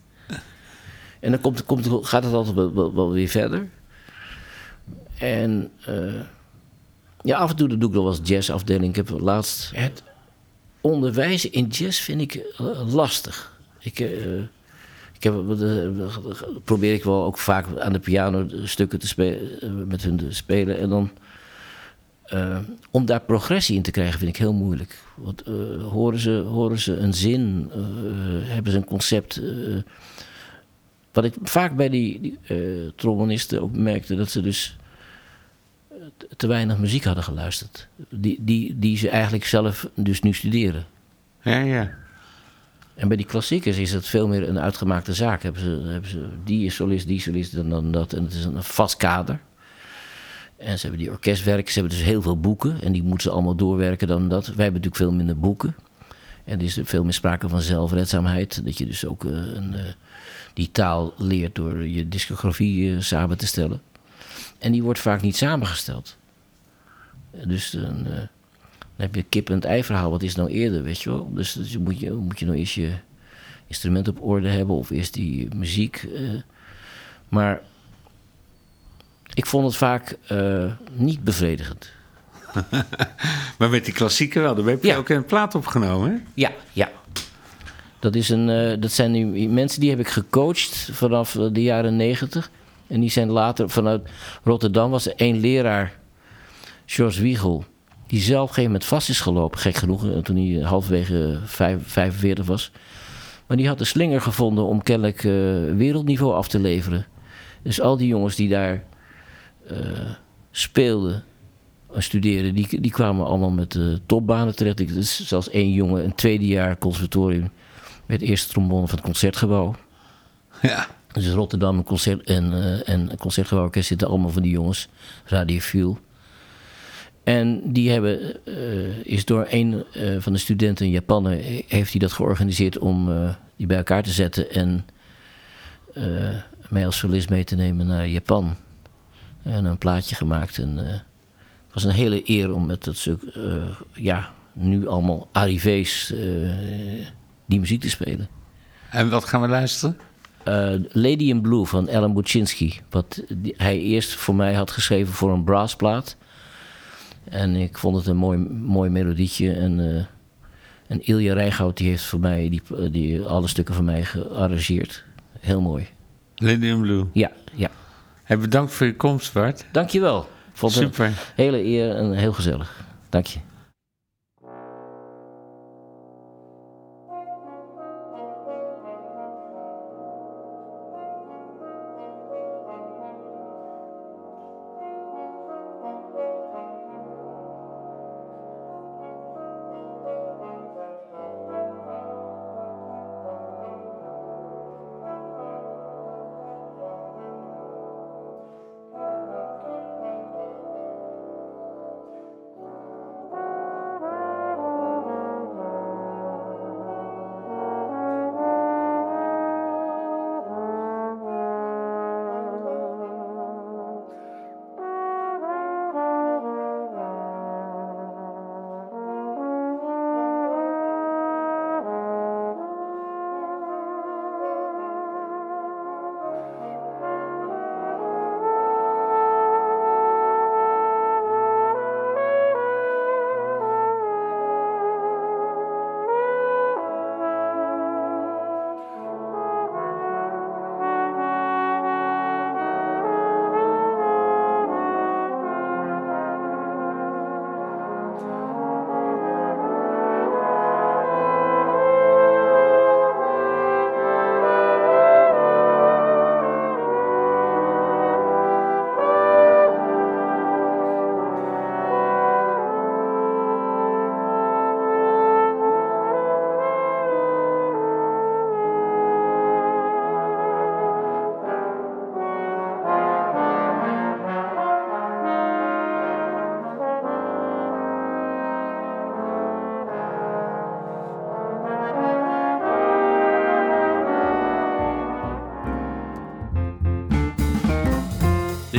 En dan komt, komt, gaat het altijd wel, wel, wel weer verder. En eh, ja, af en toe doe ik nog wel eens jazzafdeling. Ik heb laatst het onderwijzen in jazz vind ik eh, lastig. Ik, eh, ik heb, eh, probeer ik wel ook vaak aan de piano stukken te spelen, eh, met hun te spelen. En dan om daar progressie in te krijgen vind ik heel moeilijk. Want horen, ze, horen ze een zin, hebben ze een concept. wat ik vaak bij die, die trombonisten ook merkte, dat ze dus te weinig muziek hadden geluisterd. Die, die, die ze eigenlijk zelf dus nu studeren. Ja, ja. En bij die klassiekers is het veel meer een uitgemaakte zaak. Hebben ze, hebben ze die is solist, die solist en dan dat. En het is een vast kader. En ze hebben die orkestwerken, ze hebben dus heel veel boeken. En die moeten ze allemaal doorwerken dan dat. Wij hebben natuurlijk veel minder boeken. En er is veel meer sprake van zelfredzaamheid. Dat je dus ook eh, een, eh, die taal leert door je discografie eh, samen te stellen. En die wordt vaak niet samengesteld. Dus dan, eh, dan heb je kip en het ei verhaal. Wat is nou eerder, weet je wel? Dus, dus moet, je, moet je nou eerst je instrument op orde hebben of eerst die muziek. eh. maar ik vond het vaak eh, niet bevredigend. Maar met die klassieken wel, daar heb je Ja. ook een plaat opgenomen, hè? Ja, ja. Dat, is een, eh, dat zijn nu mensen die heb ik gecoacht vanaf de jaren negentig. En die zijn later vanuit Rotterdam was er één leraar, George Wiegel, die zelf op een gegeven moment vast is gelopen, gek genoeg, eh, toen hij halverwege vijf- 45 was. Maar die had de slinger gevonden om kennelijk eh, wereldniveau af te leveren. Dus al die jongens die daar eh, speelden en studeerden, die, die kwamen allemaal met topbanen terecht. Ik, dus zelfs één jongen, een tweede jaar conservatorium, werd eerste trombone van het concertgebouw. Ja. Dus Rotterdam een concert en, en een concertgebouworkest zitten allemaal van die jongens, radiofiel. En die hebben, eh, is door een eh, van de studenten, een Japaner, he- heeft hij dat georganiseerd om eh, die bij elkaar te zetten en eh, mij als solist mee te nemen naar Japan. En een plaatje gemaakt. En, eh, het was een hele eer om met dat stuk, eh, ja, nu allemaal arrivés, eh, die muziek te spelen. En wat gaan we luisteren? Eh, Lady in Blue van Alan Buczynski. Wat hij eerst voor mij had geschreven voor een brassplaat. En ik vond het een mooi, mooi melodietje. En, eh, en Ilja Rijngoud die heeft voor mij die, die, alle stukken van mij gearrangeerd. Heel mooi. Lady Blue. Ja, ja. Hey, bedankt voor je komst, Bart. Dankjewel. Vond Super. een hele eer en heel gezellig. Dank je.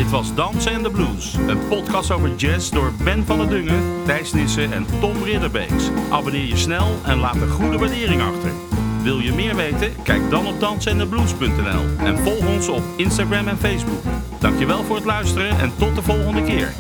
Dit was Dansen en de Blues. Een podcast over jazz door Ben van der Dungen, Thijs Nissen en Tom Ridderbeeks. Abonneer je snel en laat een goede waardering achter. Wil je meer weten? Kijk dan op dansenendeblues.nl en volg ons op Instagram en Facebook. Dankjewel voor het luisteren en tot de volgende keer.